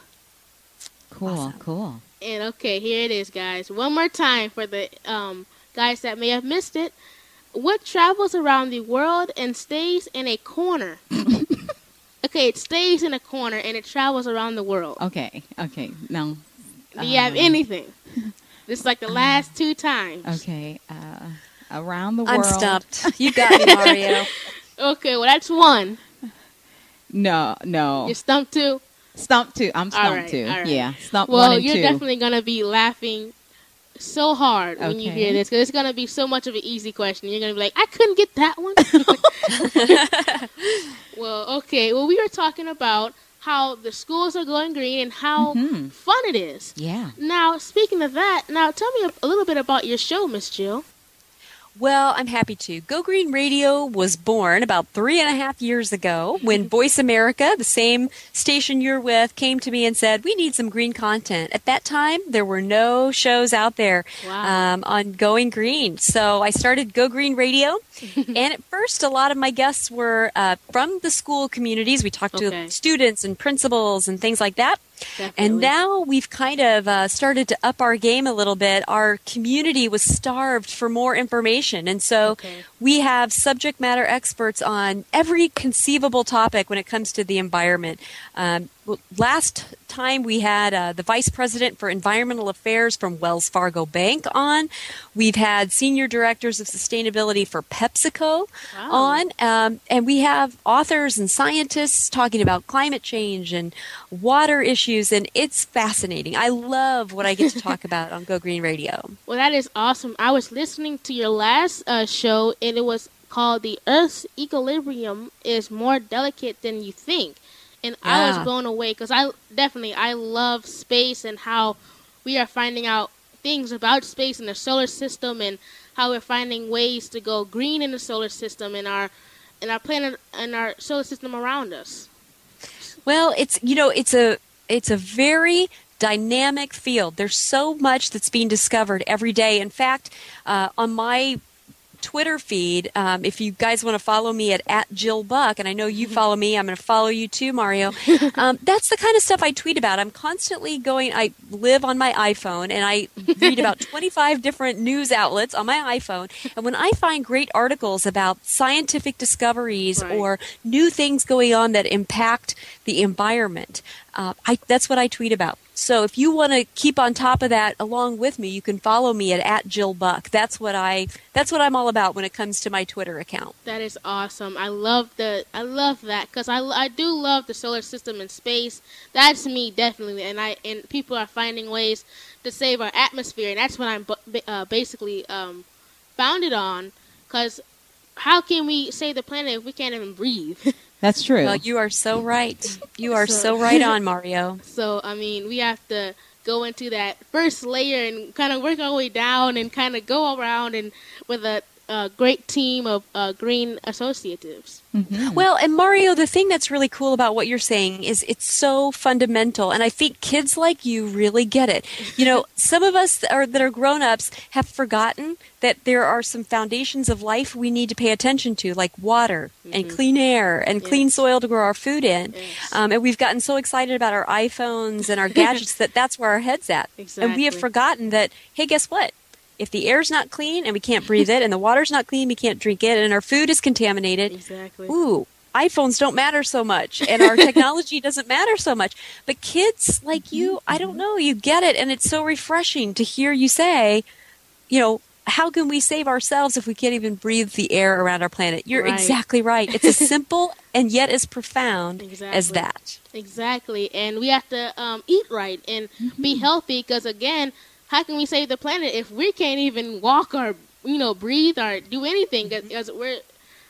Cool, awesome. cool. And okay, here it is, guys. One more time for the um, guys that may have missed it. What travels around the world and stays in a corner? okay, it stays in a corner and it travels around the world. Okay, okay. Now, do you have um, anything? This is like the last two times. Okay. Uh, around the I'm world. I'm stumped. You got me, Mario. okay, well, that's one. No, no. You're stumped too? Stumped two. I'm stumped right, too. Right. Yeah, stumped well, one and you're two. definitely gonna be laughing so hard when you hear this because it's gonna be so much of an easy question. You're gonna be like, I couldn't get that one. well, okay. Well, we were talking about how the schools are going green and how mm-hmm. fun it is. Yeah. Now, speaking of that, now tell me a, a little bit about your show, Miss Jill. Well, I'm happy to. Go Green Radio was born about three and a half years ago when Voice America, the same station you're with, came to me and said, We need some green content. At that time, there were no shows out there wow. um, on Going Green. So I started Go Green Radio. and at first, a lot of my guests were uh, from the school communities. We talked okay. to students and principals and things like that. Definitely. And now we've kind of uh, started to up our game a little bit. Our community was starved for more information. And so okay. we have subject matter experts on every conceivable topic when it comes to the environment. Um, last time we had uh, the vice president for environmental affairs from Wells Fargo Bank on. We've had senior directors of sustainability for PepsiCo Wow. on, um, and we have authors and scientists talking about climate change and water issues, and it's fascinating. I love what I get to talk about on Go Green Radio. Well, that is awesome. I was listening to your last uh, show, and it was called "The Earth's Equilibrium is More Delicate Than You Think," and I was blown away because I definitely I love space and how we are finding out things about space and the solar system, and how we're finding ways to go green in the solar system and our and our planet and our solar system around us. Well, it's you know, it's a it's a very dynamic field. There's so much that's being discovered every day. In fact, uh, on my Twitter feed, um, if you guys want to follow me at, at Jill Buck, and I know you follow me, I'm going to follow you too, Mario. Um, that's the kind of stuff I tweet about. I'm constantly going, I live on my iPhone and I read about 25 different news outlets on my iPhone. And when I find great articles about scientific discoveries or new things going on that impact the environment, uh, I, that's what I tweet about. So if you want to keep on top of that along with me, you can follow me at, at Jill Buck. That's what I that's what I'm all about when it comes to my Twitter account. That is awesome. I love the I love that because I, I do love the solar system and space. That's me definitely, and I and people are finding ways to save our atmosphere, and that's what I'm bu- uh, basically um, founded on. Because how can we save the planet if we can't even breathe? That's true. Well, you are so right. You are so right on, Mario. So I mean, we have to go into that first layer and kind of work our way down and kind of go around and with a, a great team of uh, green associatives. Well, and Mario, the thing that's really cool about what you're saying is it's so fundamental, and I think kids like you really get it. You know, some of us that are, that are grown-ups have forgotten that there are some foundations of life we need to pay attention to, like water and clean air and clean soil to grow our food in. Um, and we've gotten so excited about our iPhones and our gadgets that that's where our head's at. And we have forgotten that, hey, guess what? If the air's not clean and we can't breathe it, and the water's not clean, we can't drink it, and our food is contaminated, Exactly. ooh, iPhones don't matter so much and our technology doesn't matter so much. But kids like you, I don't know, you get it and it's so refreshing to hear you say, you know, how can we save ourselves if we can't even breathe the air around our planet? You're Right. exactly right. It's as simple and yet as profound as that. Exactly, and we have to um, eat right and be healthy. Because again, how can we save the planet if we can't even walk or you know breathe or do anything? Because we're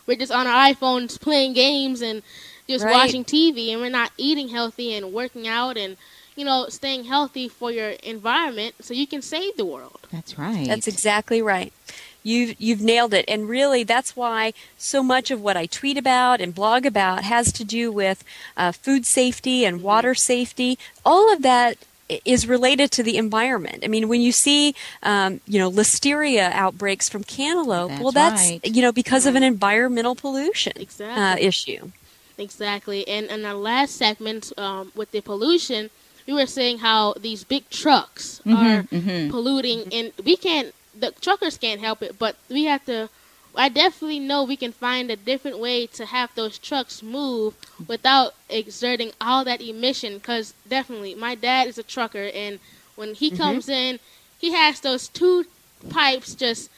we're just on our iPhones playing games and just Right. watching TV, and we're not eating healthy and working out and you know staying healthy for your environment, so you can save the world. That's right. That's exactly right. You've you've nailed it, and really, that's why so much of what I tweet about and blog about has to do with uh, food safety and water safety. All of that i- is related to the environment. I mean, when you see, um, you know, listeria outbreaks from cantaloupe, well, that's right. you know because of an environmental pollution uh, Exactly. issue. Exactly. And in our last segment um, with the pollution, we were saying how these big trucks Mhm, are mhm. polluting, and we can't. The truckers can't help it, but we have to. I definitely know we can find a different way to have those trucks move without exerting all that emission. Because definitely, my dad is a trucker, and when he Mhm. comes in, he has those two pipes just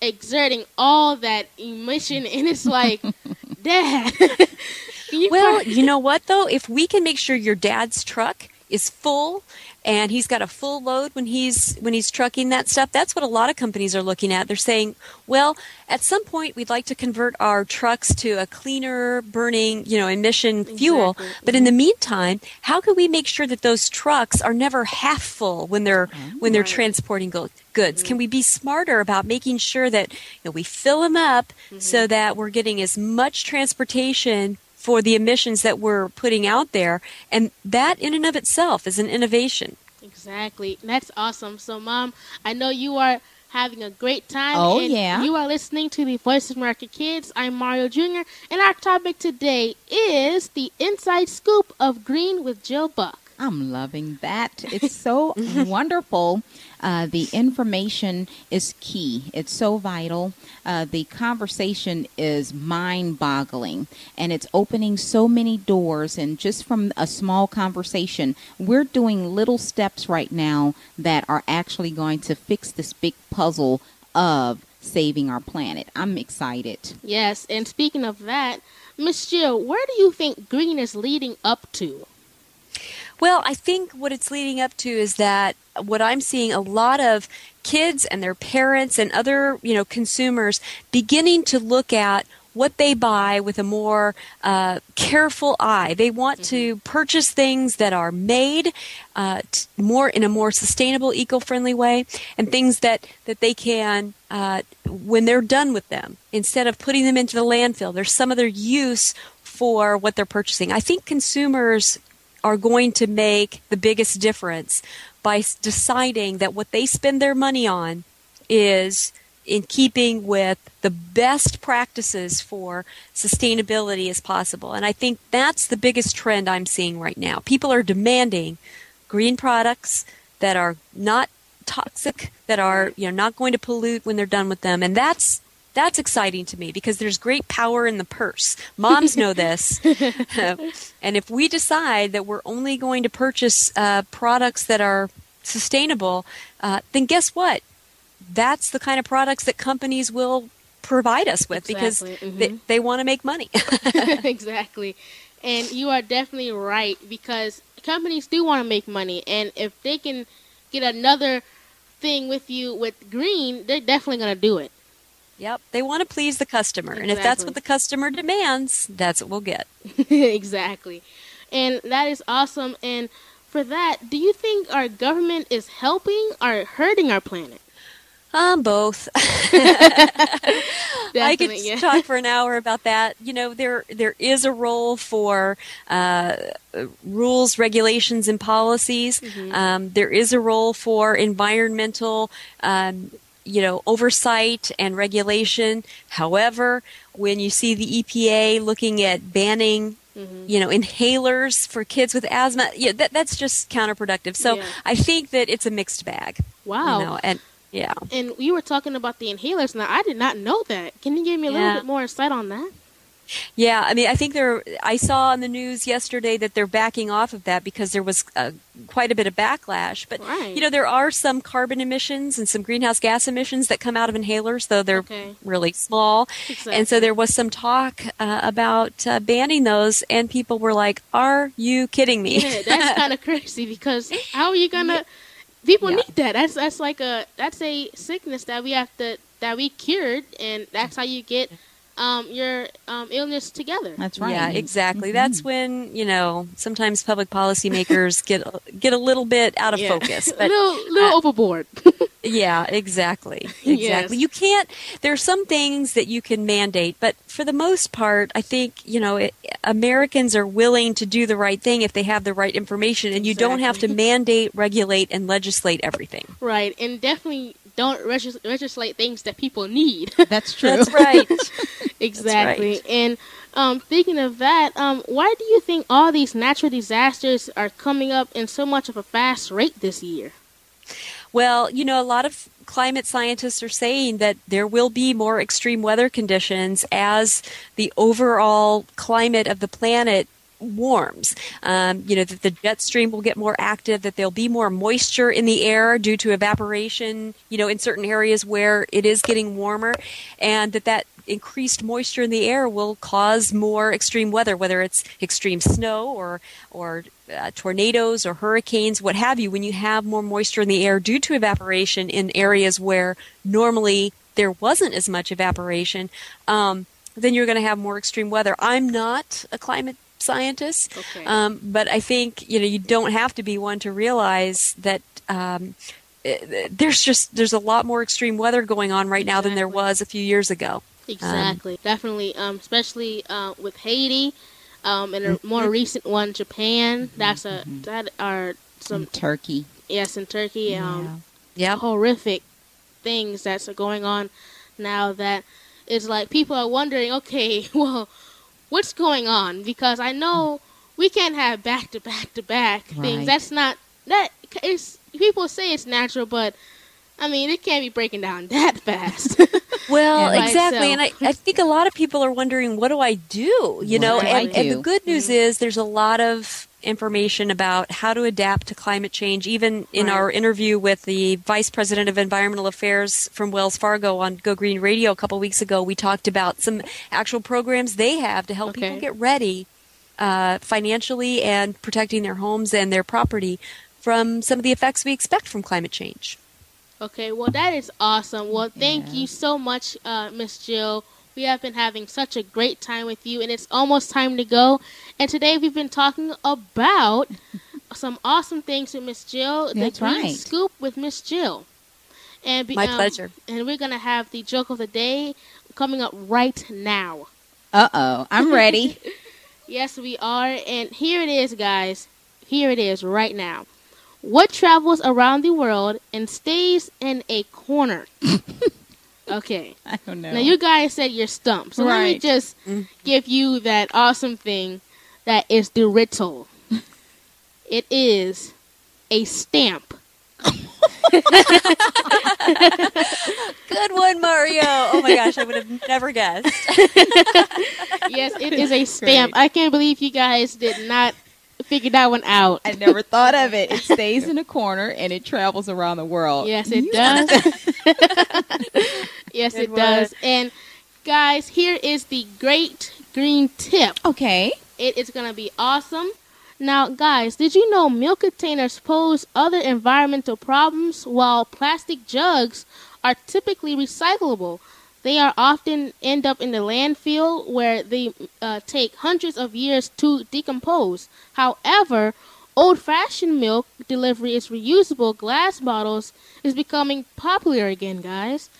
exerting all that emission, and it's like, Dad. you Well, you know what though? If we can make sure your dad's truck is full and he's got a full load when he's when he's trucking that stuff, that's what a lot of companies are looking at. They're saying, "Well, at some point we'd like to convert our trucks to a cleaner burning, you know, emission fuel, but in the mm-hmm. meantime, how can we make sure that those trucks are never half full when they're mm-hmm. when they're transporting go- goods? Can mm-hmm. we be smarter about making sure that you know, we fill them up so that we're getting as much transportation for the emissions that we're putting out there. And that in and of itself is an innovation. Exactly. That's awesome. So, Mom, I know you are having a great time. Oh, and yeah. You are listening to the Voice of America Kids. I'm Mario Jr., and our topic today is the inside scoop of Green with Jill Buck. I'm loving that. It's so wonderful. Uh, the information is key. It's so vital. Uh, the conversation is mind boggling and it's opening so many doors. And just from a small conversation, we're doing little steps right now that are actually going to fix this big puzzle of saving our planet. I'm excited. Yes, and speaking of that, Miss Jill, where do you think green is leading up to? Well, I think what it's leading up to is that what I'm seeing a lot of kids and their parents and other, you know, consumers beginning to look at what they buy with a more uh, careful eye. They want mm-hmm. to purchase things that are made uh, t- more in a more sustainable, eco-friendly way, and things that that they can uh, when they're done with them, instead of putting them into the landfill. There's some other use for what they're purchasing. I think consumers are going to make the biggest difference by deciding that what they spend their money on is in keeping with the best practices for sustainability as possible. And I think that's the biggest trend I'm seeing right now. People are demanding green products that are not toxic, that are, you know, not going to pollute when they're done with them. And that's that's exciting to me because there's great power in the purse. Moms know this. and if we decide that we're only going to purchase uh, products that are sustainable, uh, then guess what? That's the kind of products that companies will provide us with exactly. because mm-hmm. they, they want to make money. exactly. And you are definitely right because companies do want to make money. And if they can get another thing with you with green, they're definitely going to do it. Yep, they want to please the customer. Exactly. And if that's what the customer demands, that's what we'll get. exactly. And that is awesome. And for that, do you think our government is helping or hurting our planet? Um, both. I could yeah. talk for an hour about that. You know, there there is a role for uh, rules, regulations, and policies. Mm-hmm. Um, there is a role for environmental um, you know, oversight and regulation. However, when you see the EPA looking at banning Mm-hmm. you know inhalers for kids with asthma yeah that, that's just counterproductive so yeah. i think that it's a mixed bag wow you know, and yeah and you were talking about the inhalers now i did not know that can you give me a yeah. little bit more insight on that yeah, I mean, I think there. I saw on the news yesterday that they're backing off of that because there was uh, quite a bit of backlash. But right. you know, there are some carbon emissions and some greenhouse gas emissions that come out of inhalers, though they're okay. really small. Exactly. And so there was some talk uh, about uh, banning those, and people were like, "Are you kidding me?" Yeah, that's kind of crazy because how are you gonna? Yeah. People yeah. need that. That's that's like a that's a sickness that we have to that we cured, and that's how you get um, your um, illness together. That's right. Yeah, exactly. Mm-hmm. That's when you know sometimes public policymakers get get a little bit out of yeah. focus, but, a little, little uh, overboard. yeah, exactly, exactly. Yes. You can't. There are some things that you can mandate, but for the most part, I think you know it, Americans are willing to do the right thing if they have the right information, and you exactly. don't have to mandate, regulate, and legislate everything. Right, and definitely don't regis- legislate things that people need. That's true. That's right. exactly. That's right. And um, speaking of that, um, why do you think all these natural disasters are coming up in so much of a fast rate this year? Well, you know, a lot of climate scientists are saying that there will be more extreme weather conditions as the overall climate of the planet warms. Um, you know, that the jet stream will get more active, that there'll be more moisture in the air due to evaporation, you know, in certain areas where it is getting warmer, and that that increased moisture in the air will cause more extreme weather, whether it's extreme snow or or uh, tornadoes or hurricanes, what have you. When you have more moisture in the air due to evaporation in areas where normally there wasn't as much evaporation, um, then you're going to have more extreme weather. I'm not a climate scientists. Okay. Um, but I think you know you don't have to be one to realize that um, eh, there's just there's a lot more extreme weather going on right now than there was a few years ago. Exactly, um, definitely, um, especially uh, with Haiti, um, and a mm-hmm. more recent one, Japan. That's a mm-hmm. that are some in Turkey. Yes, in Turkey. Um, yeah, horrific things that's going on now. That is like people are wondering. Okay, well what's going on because I know we can't have back to back to back Right. things. That's not that. It's people say it's natural, but I mean it can't be breaking down that fast. Well, By exactly. And I. I think a lot of people are wondering, what do I do? You know, What do I and, and the good news mm-hmm. is there's a lot of information about how to adapt to climate change. Even in Right. our interview with the Vice President of Environmental Affairs from Wells Fargo on Go Green Radio a couple weeks ago, we talked about some actual programs they have to help Okay. people get ready uh, financially and protecting their homes and their property from some of the effects we expect from climate change. Okay, well that is awesome. Well, thank you so much, uh, Miss Jill. We have been having such a great time with you, and it's almost time to go. And today we've been talking about some awesome things with Miss Jill. That's the Green right. Scoop with Miss Jill. And be, My um, pleasure. And we're gonna have the joke of the day coming up right now. Uh oh, I'm ready. Yes, we are. And here it is, guys. Here it is right now. What travels around the world and stays in a corner? okay. I don't know. Now, you guys said you're stumped. So let me just mm-hmm. give you that awesome thing that is the riddle. it is a stamp. Good one, Mario. Oh my gosh, I would have never guessed. yes, it is a stamp. I can't believe you guys did not figure that one out. I never thought of it. It stays in a corner and it travels around the world. Yes, it does. yes, Good it does. And guys, here is the great green tip. Okay. It is going to be awesome. Now, guys, did you know milk containers pose other environmental problems while plastic jugs are typically recyclable? They are often end up in the landfill where they uh, take hundreds of years to decompose. However, old-fashioned milk delivery is reusable glass bottles is becoming popular again, guys.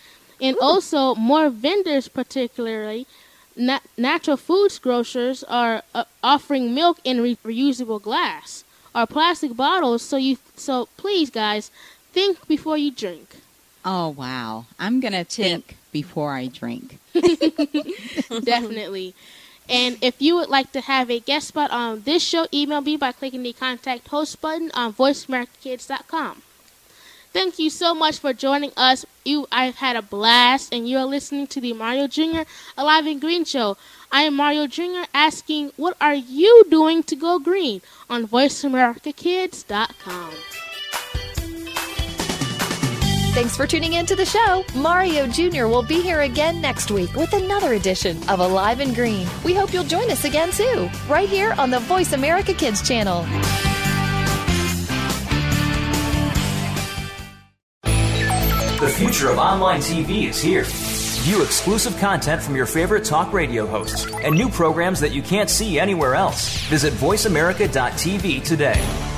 And also, more vendors, particularly na- natural foods grocers, are uh, offering milk in re- reusable glass or plastic bottles. So you, so please, guys, think before you drink. Oh wow, I'm gonna think before I drink. Definitely. And if you would like to have a guest spot on this show, email me by clicking the contact host button on voiceamericakids.com. Thank you so much for joining us. You, I've had a blast, and you are listening to the Mario Jr. Alive and Green Show. I am Mario Jr. asking, what are you doing to go green on VoiceAmericaKids.com. Thanks for tuning in to the show. Mario Jr. will be here again next week with another edition of Alive and Green. We hope you'll join us again too, right here on the Voice America Kids channel. The future of online TV is here. View exclusive content from your favorite talk radio hosts and new programs that you can't see anywhere else. Visit VoiceAmerica.tv today.